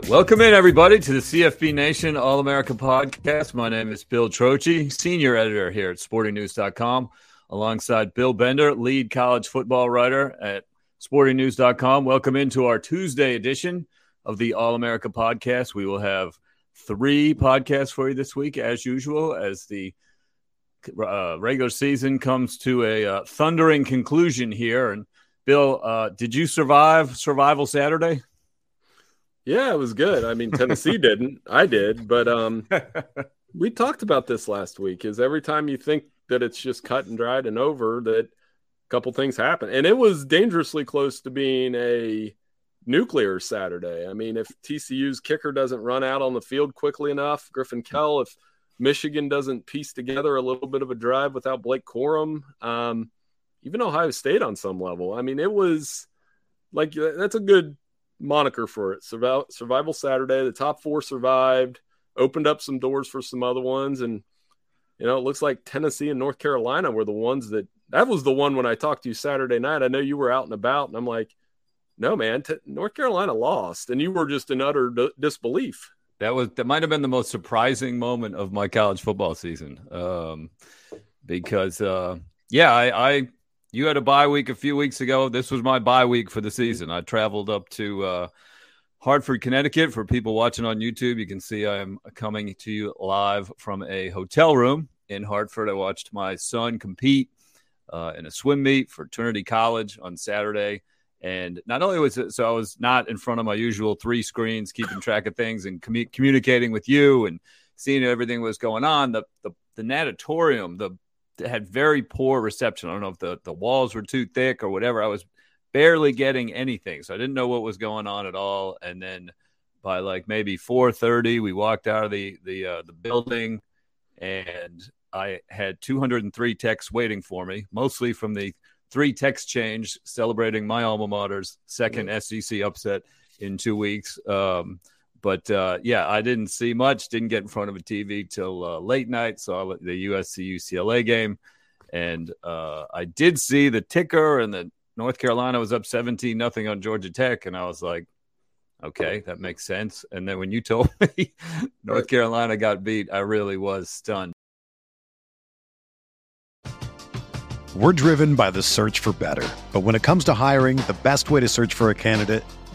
Right, welcome in everybody to the CFB Nation All America podcast. My name is Bill Trocchi, senior editor here at sportingnews.com, alongside Bill Bender, lead college football writer at sportingnews.com. Welcome into our Tuesday edition of the All America podcast. We will have three podcasts for you this week, as usual, as the uh, regular season comes to a uh, thundering conclusion here. And Bill, uh, did you survive Survival Saturday? Yeah, it was good. I mean, Tennessee didn't. I did, but um, we talked about this last week. Is every time you think that it's just cut and dried and over, that a couple things happen, and it was dangerously close to being a nuclear Saturday. I mean, if TCU's kicker doesn't run out on the field quickly enough, Griffin Kell, if Michigan doesn't piece together a little bit of a drive without Blake Corum, um, even Ohio State on some level. I mean, it was like that's a good moniker for it. Survival, Survival Saturday. The top four survived, opened up some doors for some other ones, and you know it looks like Tennessee and North Carolina were the ones that. That was the one when I talked to you Saturday night. I know you were out and about, and I'm like, no, man, t- North Carolina lost, and you were just in utter d- disbelief. That was that might have been the most surprising moment of my college football season, um, because uh, yeah, I, I you had a bye week a few weeks ago. This was my bye week for the season. I traveled up to uh, Hartford, Connecticut. For people watching on YouTube, you can see I am coming to you live from a hotel room in Hartford. I watched my son compete uh, in a swim meet for Trinity College on Saturday. And not only was it so, I was not in front of my usual three screens, keeping track of things and communicating with you and seeing everything was going on. The the the natatorium, the had very poor reception. I don't know if the, the walls were too thick or whatever. I was barely getting anything. So I didn't know what was going on at all. And then by like maybe 4:30 we walked out of the the uh, the building and I had 203 texts waiting for me, mostly from the three text change celebrating my alma mater's 2nd mm-hmm. SEC upset in 2 weeks. Um, but uh, yeah, I didn't see much. Didn't get in front of a TV till uh, late night. Saw the USC UCLA game, and uh, I did see the ticker, and the North Carolina was up seventeen nothing on Georgia Tech, and I was like, okay, that makes sense. And then when you told me North Carolina got beat, I really was stunned. We're driven by the search for better, but when it comes to hiring, the best way to search for a candidate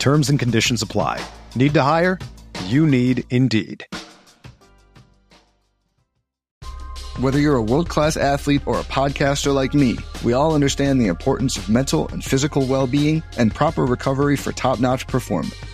Terms and conditions apply. Need to hire? You need Indeed. Whether you're a world class athlete or a podcaster like me, we all understand the importance of mental and physical well being and proper recovery for top notch performance.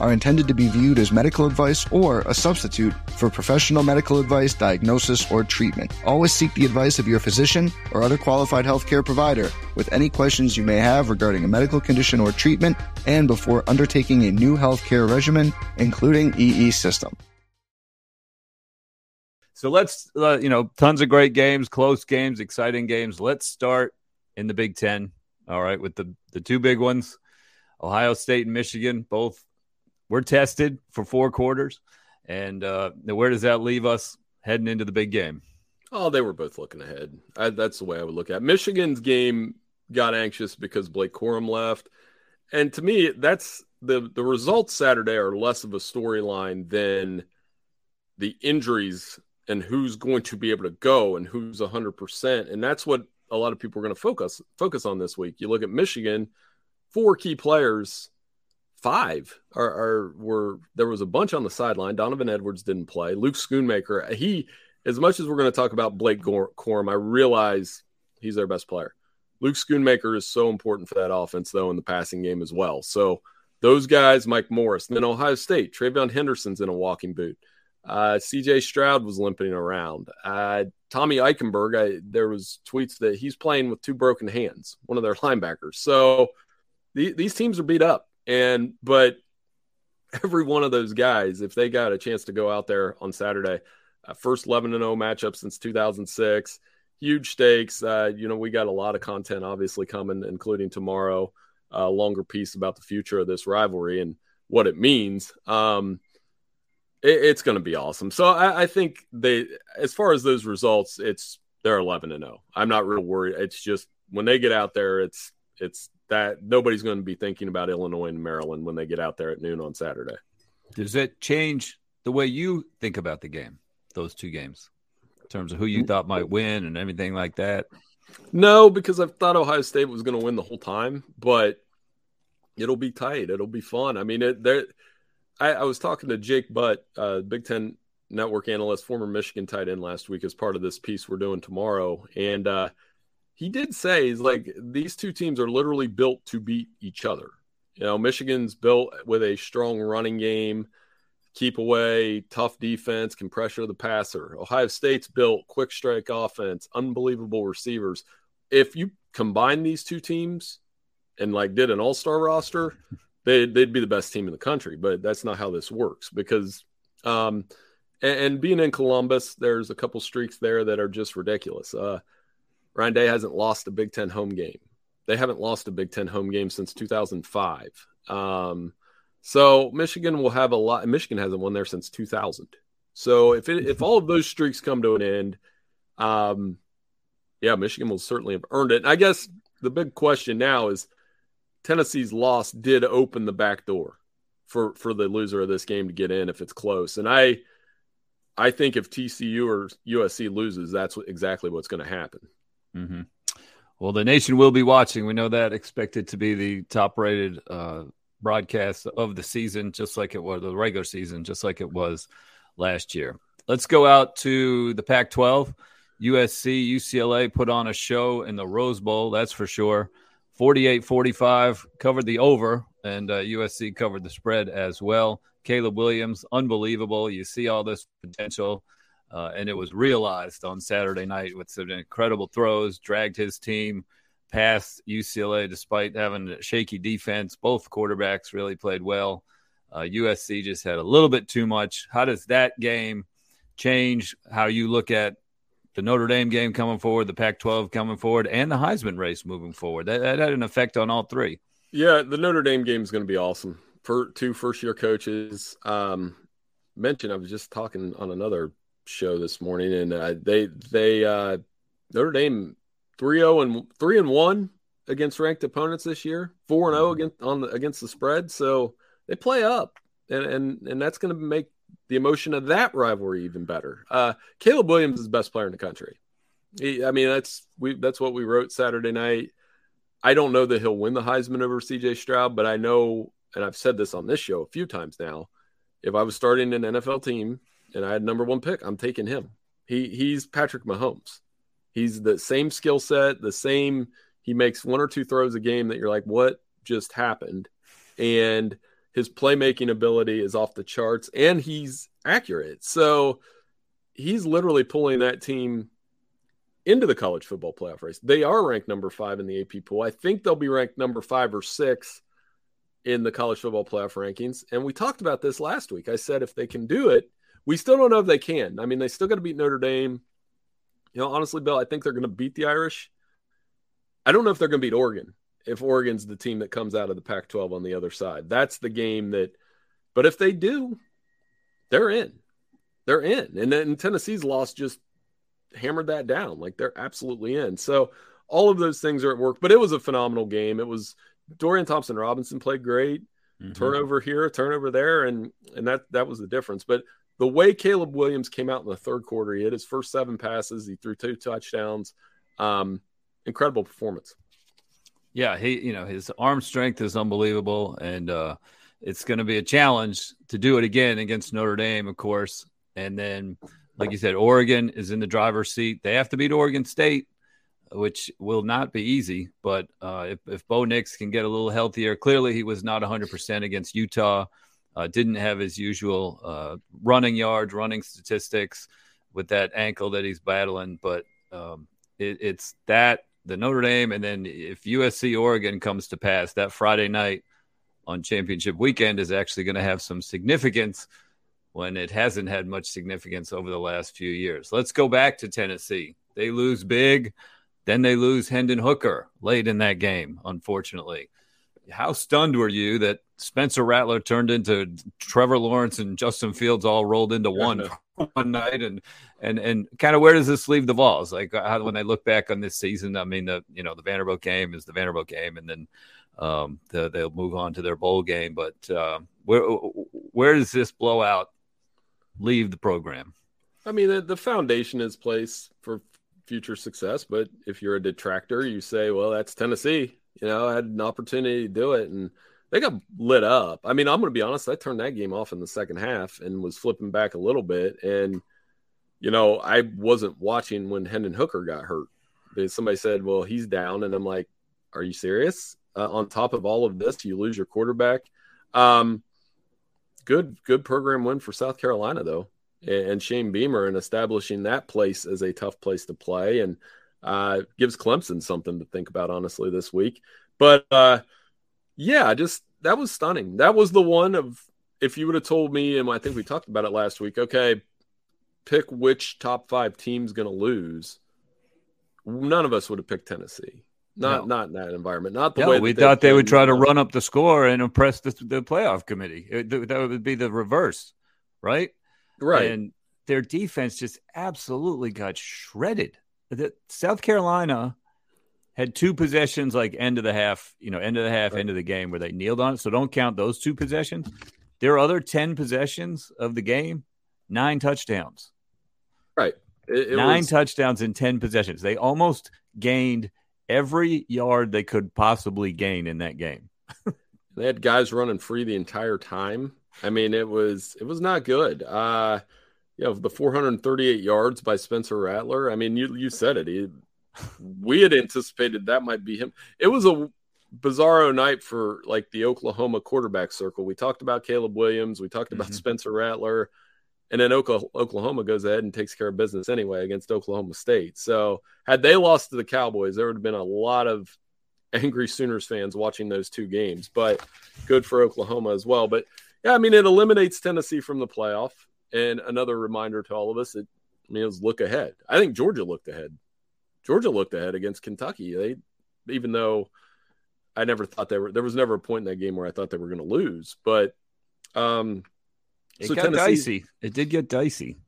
are intended to be viewed as medical advice or a substitute for professional medical advice, diagnosis, or treatment. Always seek the advice of your physician or other qualified healthcare provider with any questions you may have regarding a medical condition or treatment and before undertaking a new healthcare regimen, including EE system. So let's, uh, you know, tons of great games, close games, exciting games. Let's start in the Big Ten. All right, with the the two big ones, Ohio State and Michigan, both were tested for four quarters. And uh, where does that leave us heading into the big game? Oh, they were both looking ahead. I, that's the way I would look at it. Michigan's game. Got anxious because Blake Corum left, and to me, that's the the results Saturday are less of a storyline than the injuries and who's going to be able to go and who's 100%. And that's what a lot of people are going to focus focus on this week. You look at Michigan, four key players, five are, are were there was a bunch on the sideline. Donovan Edwards didn't play. Luke Schoonmaker, he as much as we're going to talk about Blake Corum, I realize he's their best player. Luke Schoonmaker is so important for that offense, though, in the passing game as well. So those guys, Mike Morris, then Ohio State, TreVeyon Henderson's in a walking boot. Uh, CJ Stroud was limping around. Uh, Tommy Eichenberg, I, there was tweets that he's playing with two broken hands, one of their linebackers. So the, these teams are beat up, and but every one of those guys, if they got a chance to go out there on Saturday, uh, first 11 and 0 matchup since 2006, huge stakes. Uh, you know, we got a lot of content obviously coming, including tomorrow, a longer piece about the future of this rivalry and what it means. Um, it, it's going to be awesome. So I, I, think they, as far as those results, it's they're 11 and 0. I'm not real worried. It's just when they get out there, it's it's that nobody's going to be thinking about Illinois and Maryland when they get out there at noon on Saturday. Does it change the way you think about the game? Those two games, in terms of who you thought might win and everything like that. No, because I thought Ohio State was going to win the whole time, but it'll be tight. It'll be fun. I mean, it, there I, I was talking to Jake Butt, uh, Big Ten network analyst, former Michigan tight end last week as part of this piece we're doing tomorrow. And uh, he did say, he's like, these two teams are literally built to beat each other. You know, Michigan's built with a strong running game, keep away, tough defense, can pressure the passer. Ohio State's built quick strike offense, unbelievable receivers. If you combine these two teams and like did an all star roster, they, they'd be the best team in the country. But that's not how this works because, um, and, and being in Columbus, there's a couple streaks there that are just ridiculous. Uh, Ryan Day hasn't lost a Big Ten home game. They haven't lost a Big Ten home game since 2005. Um, so Michigan will have a lot. Michigan hasn't won there since 2000. So if it, if all of those streaks come to an end, um, yeah, Michigan will certainly have earned it. And I guess the big question now is Tennessee's loss did open the back door for for the loser of this game to get in if it's close. And I I think if TCU or USC loses, that's exactly what's going to happen. Mm-hmm. Well, the nation will be watching. We know that expected to be the top rated uh, broadcast of the season, just like it was the regular season, just like it was last year. Let's go out to the Pac 12. USC, UCLA put on a show in the Rose Bowl, that's for sure. 48 45 covered the over, and uh, USC covered the spread as well. Caleb Williams, unbelievable. You see all this potential, uh, and it was realized on Saturday night with some incredible throws, dragged his team past UCLA despite having a shaky defense. Both quarterbacks really played well. Uh, USC just had a little bit too much. How does that game change how you look at the Notre Dame game coming forward, the Pac 12 coming forward, and the Heisman race moving forward? That, that had an effect on all three. Yeah, the Notre Dame game is going to be awesome for two first year coaches. Um, mentioned I was just talking on another show this morning, and uh, they they uh, Notre Dame 3-0 and 3 and 1 against ranked opponents this year, 4 and 0 mm-hmm. against on the, against the spread. So they play up, and and and that's going to make the emotion of that rivalry even better. Uh, Caleb Williams is the best player in the country. He, I mean, that's we that's what we wrote Saturday night. I don't know that he'll win the Heisman over CJ Stroud, but I know, and I've said this on this show a few times now. If I was starting an NFL team and I had number one pick, I'm taking him. He he's Patrick Mahomes. He's the same skill set, the same. He makes one or two throws a game that you're like, what just happened? And his playmaking ability is off the charts, and he's accurate. So he's literally pulling that team into the college football playoff race. They are ranked number five in the AP poll. I think they'll be ranked number five or six in the college football playoff rankings. And we talked about this last week. I said if they can do it, we still don't know if they can. I mean, they still got to beat Notre Dame. You know, honestly, Bill, I think they're going to beat the Irish. I don't know if they're going to beat Oregon if Oregon's the team that comes out of the Pac 12 on the other side. That's the game that, but if they do, they're in. They're in. And then Tennessee's loss just hammered that down. Like they're absolutely in. So all of those things are at work. But it was a phenomenal game. It was Dorian Thompson Robinson played great. Mm-hmm. Turnover here, turnover there, and and that that was the difference. But the way Caleb Williams came out in the third quarter, he hit his first seven passes, he threw two touchdowns. Um, incredible performance. Yeah, he you know his arm strength is unbelievable, and uh, it's going to be a challenge to do it again against Notre Dame, of course. And then like you said, Oregon is in the driver's seat. They have to beat Oregon State, which will not be easy. But uh, if, if Bo Nix can get a little healthier, clearly he was not 100% against Utah. Uh, didn't have his usual uh, running yards, running statistics with that ankle that he's battling. But um, it, it's that, the Notre Dame, and then if USC Oregon comes to pass, that Friday night on championship weekend is actually going to have some significance when it hasn't had much significance over the last few years. Let's go back to Tennessee. They lose big, then they lose Hendon Hooker late in that game, unfortunately. How stunned were you that Spencer Rattler turned into Trevor Lawrence and Justin Fields all rolled into one one night and and and kind of where does this leave the Vols? Like how, when they look back on this season, I mean the you know the Vanderbilt game is the Vanderbilt game, and then um, the, they'll move on to their bowl game. But uh, where where does this blowout leave the program? I mean, the, the foundation is place for future success. But if you're a detractor, you say, well, that's Tennessee. You know, I had an opportunity to do it. And they got lit up. I mean, I'm going to be honest. I turned that game off in the second half and was flipping back a little bit. And, you know, I wasn't watching when Hendon Hooker got hurt. Somebody said, well, he's down. And I'm like, are you serious? Uh, on top of all of this, you lose your quarterback. Um, good good program win for South Carolina though, and Shane Beamer and establishing that place as a tough place to play and uh, gives Clemson something to think about honestly this week. But uh, yeah, just that was stunning. That was the one of if you would have told me, and I think we talked about it last week. Okay, pick which top five team's going to lose. None of us would have picked Tennessee. Not no. not in that environment. Not the no, way we thought they would try to run up the score and impress the, the playoff committee. It, that would be the reverse, right? Right. And their defense just absolutely got shredded. The, South Carolina had two possessions, like end of the half, you know, end of the half, right. end of the game, where they kneeled on it. So don't count those two possessions. Their other ten possessions of the game, nine touchdowns. Right. It, it nine was... touchdowns in ten possessions. They almost gained every yard they could possibly gain in that game. they had guys running free the entire time. I mean, it was it was not good. Uh you know, the 438 yards by Spencer Rattler. I mean, you you said it. He, we had anticipated that might be him. It was a bizarro night for like the Oklahoma quarterback circle. We talked about Caleb Williams. We talked about mm-hmm. Spencer Rattler. And then Oklahoma goes ahead and takes care of business anyway against Oklahoma State. So, had they lost to the Cowboys, there would have been a lot of angry Sooners fans watching those two games, but good for Oklahoma as well. But yeah, I mean, it eliminates Tennessee from the playoff. And another reminder to all of us, it I mean, it look ahead. I think Georgia looked ahead. Georgia looked ahead against Kentucky. They, even though I never thought they were, there was never a point in that game where I thought they were going to lose. But um, it so got Tennessee, dicey. It did get dicey.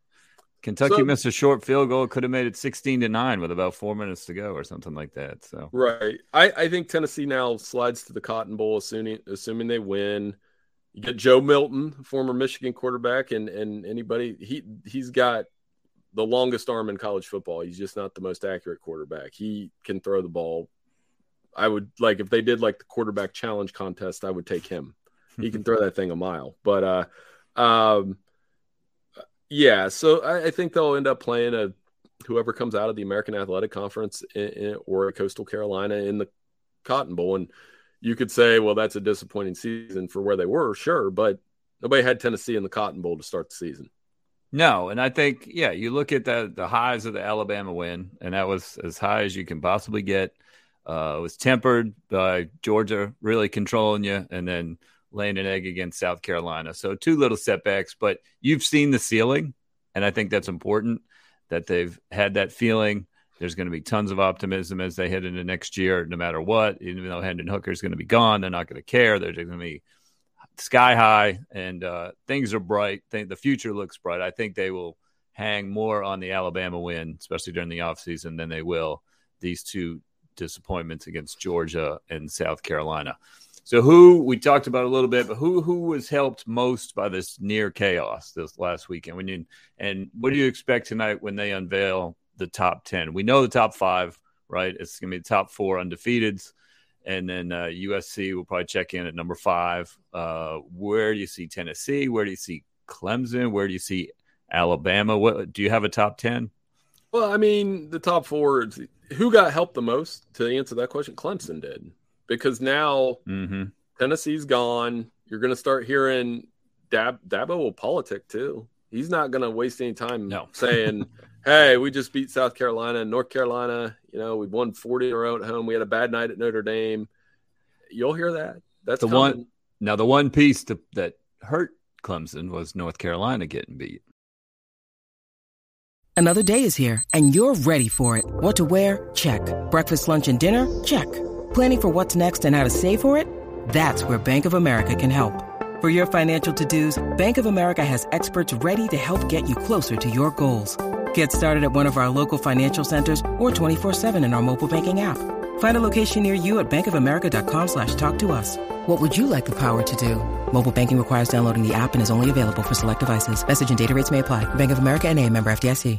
Kentucky so, missed a short field goal. Could have made it 16 to 9 with about four minutes to go or something like that. So Right. I, I think Tennessee now slides to the Cotton Bowl, assuming assuming they win. You get Joe Milton, former Michigan quarterback, and and anybody he he's got the longest arm in college football. He's just not the most accurate quarterback. He can throw the ball. I would like if they did like the quarterback challenge contest, I would take him. He can throw that thing a mile. But uh um yeah, so I, I think they'll end up playing a whoever comes out of the American Athletic Conference in, in, or Coastal Carolina in the Cotton Bowl. And you could say, well, that's a disappointing season for where they were, sure, but nobody had Tennessee in the Cotton Bowl to start the season. No, and I think yeah, you look at the the highs of the Alabama win, and that was as high as you can possibly get. Uh, it was tempered by Georgia really controlling you, and then laying an egg against South Carolina. So two little setbacks, but you've seen the ceiling, and I think that's important that they've had that feeling. There's going to be tons of optimism as they head into next year, no matter what. Even though Hendon Hooker is going to be gone, they're not going to care. They're going to be sky high, and uh, things are bright. The future looks bright. I think they will hang more on the Alabama win, especially during the offseason, than they will these two disappointments against Georgia and South Carolina. So who we talked about a little bit, but who who was helped most by this near chaos this last weekend? When you and what do you expect tonight when they unveil the top ten? We know the top five, right? It's gonna be the top four undefeateds, and then uh, USC will probably check in at number five. Uh, where do you see Tennessee? Where do you see Clemson? Where do you see Alabama? What do you have a top ten? Well, I mean, the top four. Who got helped the most to answer that question? Clemson did because now mm-hmm. Tennessee's gone. You're going to start hearing Dab Dabo will politic too. He's not going to waste any time no. saying, "Hey, we just beat South Carolina and North Carolina. You know, we've won 40 in a row at home. We had a bad night at Notre Dame." You'll hear that. That's the coming. one. Now, the one piece to, that hurt Clemson was North Carolina getting beat. Another day is here, and you're ready for it. What to wear? Check. Breakfast, lunch, and dinner? Check. Planning for what's next and how to save for it? That's where Bank of America can help. For your financial to-dos, Bank of America has experts ready to help get you closer to your goals. Get started at one of our local financial centers or 24-7 in our mobile banking app. Find a location near you at bankofamerica.com slash talk to us. What would you like the power to do? Mobile banking requires downloading the app and is only available for select devices. Message and data rates may apply. Bank of America and a member FDIC.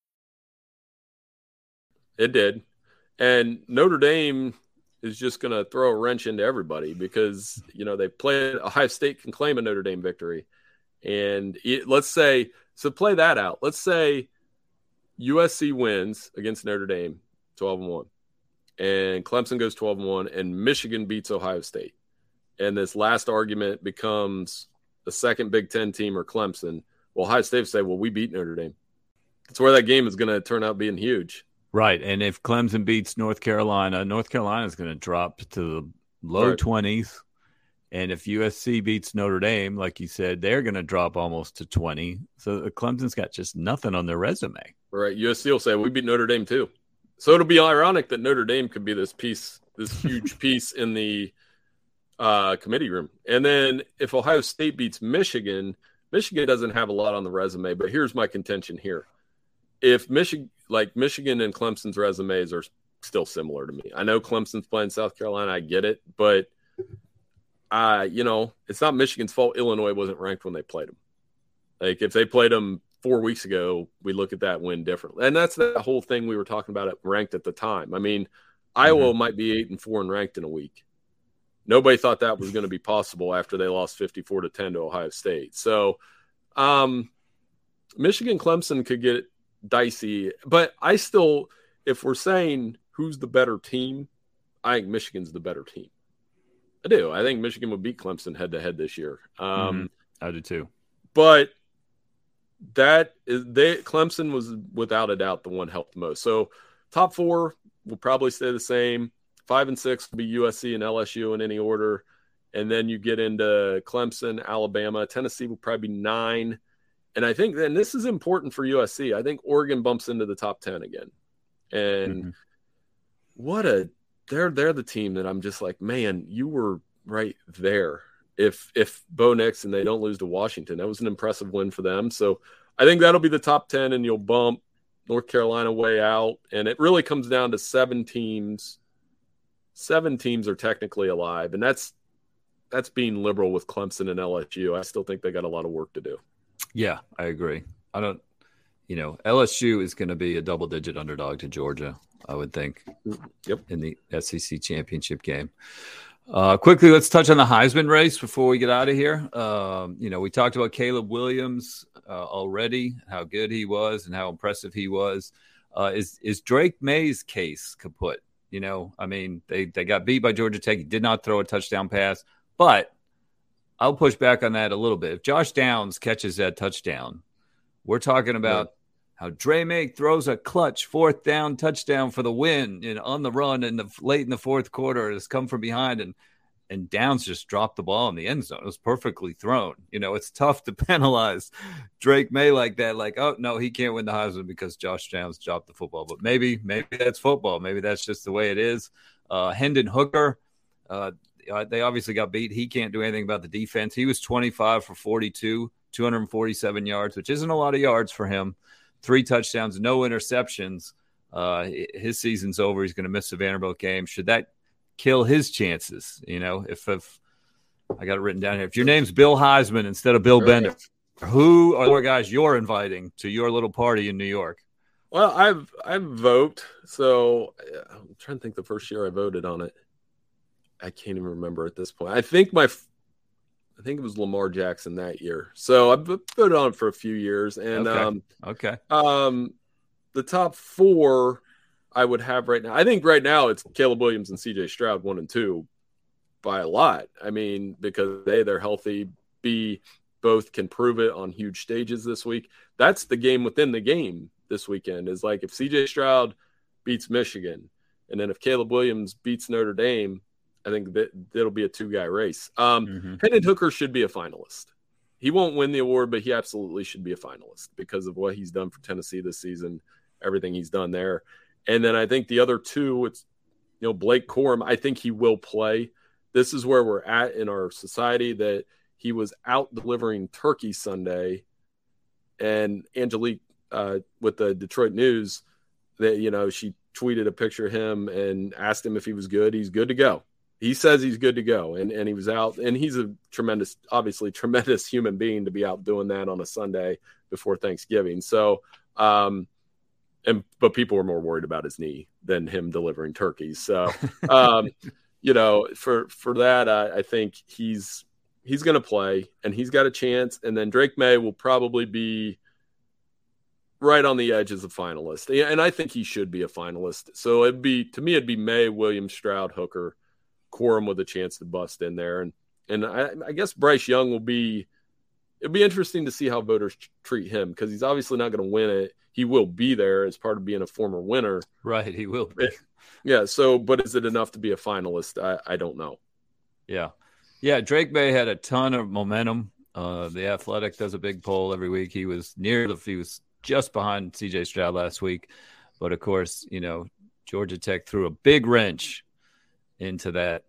It did. And Notre Dame is just going to throw a wrench into everybody because, you know, they played Ohio State can claim a Notre Dame victory. And it, let's say, so play that out. Let's say USC wins against Notre Dame 12 and 1, and Clemson goes 12 and 1, and Michigan beats Ohio State. And this last argument becomes the second Big Ten team or Clemson. Well, Ohio State say, well, we beat Notre Dame. That's where that game is going to turn out being huge. Right. And if Clemson beats North Carolina, North Carolina is going to drop to the low right. 20s. And if USC beats Notre Dame, like you said, they're going to drop almost to 20. So Clemson's got just nothing on their resume. Right. USC will say, we beat Notre Dame too. So it'll be ironic that Notre Dame could be this piece, this huge piece in the uh, committee room. And then if Ohio State beats Michigan, Michigan doesn't have a lot on the resume, but here's my contention here. If Michigan, like Michigan and Clemson's resumes are still similar to me. I know Clemson's playing South Carolina, I get it, but uh, you know, it's not Michigan's fault Illinois wasn't ranked when they played them. Like if they played them four weeks ago, we look at that win differently. And that's the whole thing we were talking about at ranked at the time. I mean, mm-hmm. Iowa might be eight and four and ranked in a week. Nobody thought that was going to be possible after they lost 54 to 10 to Ohio State. So, um, Michigan Clemson could get dicey, but I still, if we're saying who's the better team, I think Michigan's the better team. I do. I think Michigan would beat Clemson head to head this year. Um, mm-hmm. I do too. But that is they Clemson was without a doubt the one helped the most. So top four will probably stay the same. Five and six will be USC and LSU in any order. And then you get into Clemson, Alabama, Tennessee will probably be nine. And I think then this is important for USC. I think Oregon bumps into the top 10 again. And mm-hmm. what a they're they're the team that I'm just like, man, you were right there. If if Bo Nix and they don't lose to Washington, that was an impressive win for them. So I think that'll be the top ten, and you'll bump North Carolina way out. And it really comes down to seven teams. Seven teams are technically alive, and that's that's being liberal with Clemson and LSU. I still think they got a lot of work to do. Yeah, I agree. I don't, you know, LSU is going to be a double digit underdog to Georgia. I would think. Yep. In the SEC championship game. Uh, quickly, let's touch on the Heisman race before we get out of here. Um, you know, we talked about Caleb Williams uh, already, how good he was and how impressive he was. Uh, is is Drake Maye's case kaput? You know, I mean, they they got beat by Georgia Tech. He did not throw a touchdown pass, but I'll push back on that a little bit. If Josh Downs catches that touchdown, we're talking about how Dre Maye throws a clutch fourth down touchdown for the win and on the run in the late in the fourth quarter has come from behind and and Downs just dropped the ball in the end zone. It was perfectly thrown. You know, it's tough to penalize Drake Maye like that. Like, oh no, he can't win the Heisman because Josh Downs dropped the football. But maybe, maybe that's football. Maybe that's just the way it is. Uh, Hendon Hooker, uh, they obviously got beat. He can't do anything about the defense. He was 25 for 42, 247 yards, which isn't a lot of yards for him three touchdowns, no interceptions. Uh, his season's over. He's going to miss the Vanderbilt game. Should that kill his chances? You know, if, if I got it written down here, if your name's Bill Heisman instead of Bill Bender, who are the guys you're inviting to your little party in New York? Well, I've I've voted, So I'm trying to think. The first year I voted on it, I can't even remember at this point. I think my I think it was Lamar Jackson that year. So I put it on for a few years, and okay. um, okay, um, the top four I would have right now. I think right now it's Caleb Williams and C.J. Stroud one and two by a lot. I mean, because a they're healthy, b both can prove it on huge stages this week. That's the game within the game this weekend. Is like if C.J. Stroud beats Michigan, and then if Caleb Williams beats Notre Dame I think that it'll be a two guy race. Um, mm-hmm. Hendon Hooker should be a finalist. He won't win the award, but he absolutely should be a finalist because of what he's done for Tennessee this season, everything he's done there. And then I think the other two, it's you know Blake Corum. I think he will play. This is where we're at in our society that he was out delivering turkey Sunday, and Angelique uh, with the Detroit News that you know she tweeted a picture of him and asked him if he was good. He's good to go he says he's good to go and, and he was out and he's a tremendous obviously tremendous human being to be out doing that on a sunday before thanksgiving. So um and but people were more worried about his knee than him delivering turkeys. So um you know for for that I, I think he's he's going to play and he's got a chance and then drake maye will probably be right on the edge as a finalist. And i think he should be a finalist. So it'd be to me it'd be may williams stroud hooker Corum with a chance to bust in there. And and I, I guess Bryce Young will be it'll be interesting to see how voters treat him because he's obviously not going to win it. He will be there as part of being a former winner. Right, he will. Be. Yeah. So, but is it enough to be a finalist? I, I don't know. Yeah, yeah. Drake Maye had a ton of momentum. Uh, the Athletic does a big poll every week. He was near the he was just behind C.J. Stroud last week, but of course, you know Georgia Tech threw a big wrench into that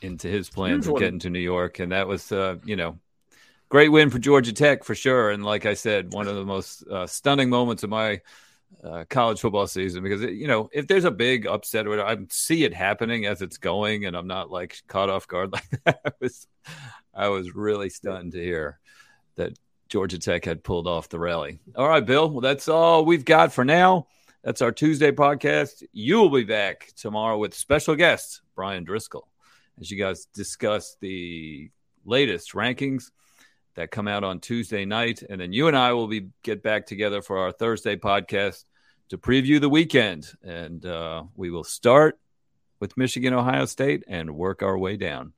into his plans of getting to New York, and that was uh, you know great win for Georgia Tech for sure. And like I said, one of the most uh, stunning moments of my uh, college football season because it, you know if there's a big upset or I see it happening as it's going, and I'm not like caught off guard like that. I was I was really stunned to hear that Georgia Tech had pulled off the rally. All right, Bill. Well, that's all we've got for now. That's our Tuesday podcast. You will be back tomorrow with special guest Brian Driscoll as you guys discuss the latest rankings that come out on Tuesday night, and then you and I will be get back together for our Thursday podcast to preview the weekend, and uh, we will start with Michigan, Ohio State, and work our way down.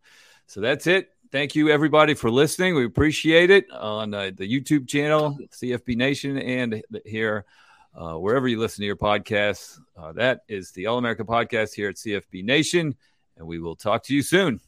So that's it. Thank you, everybody, for listening. We appreciate it on uh, the YouTube channel, CFB Nation, and here, uh, wherever you listen to your podcasts. Uh, that is the All America podcast here at CFB Nation, and we will talk to you soon.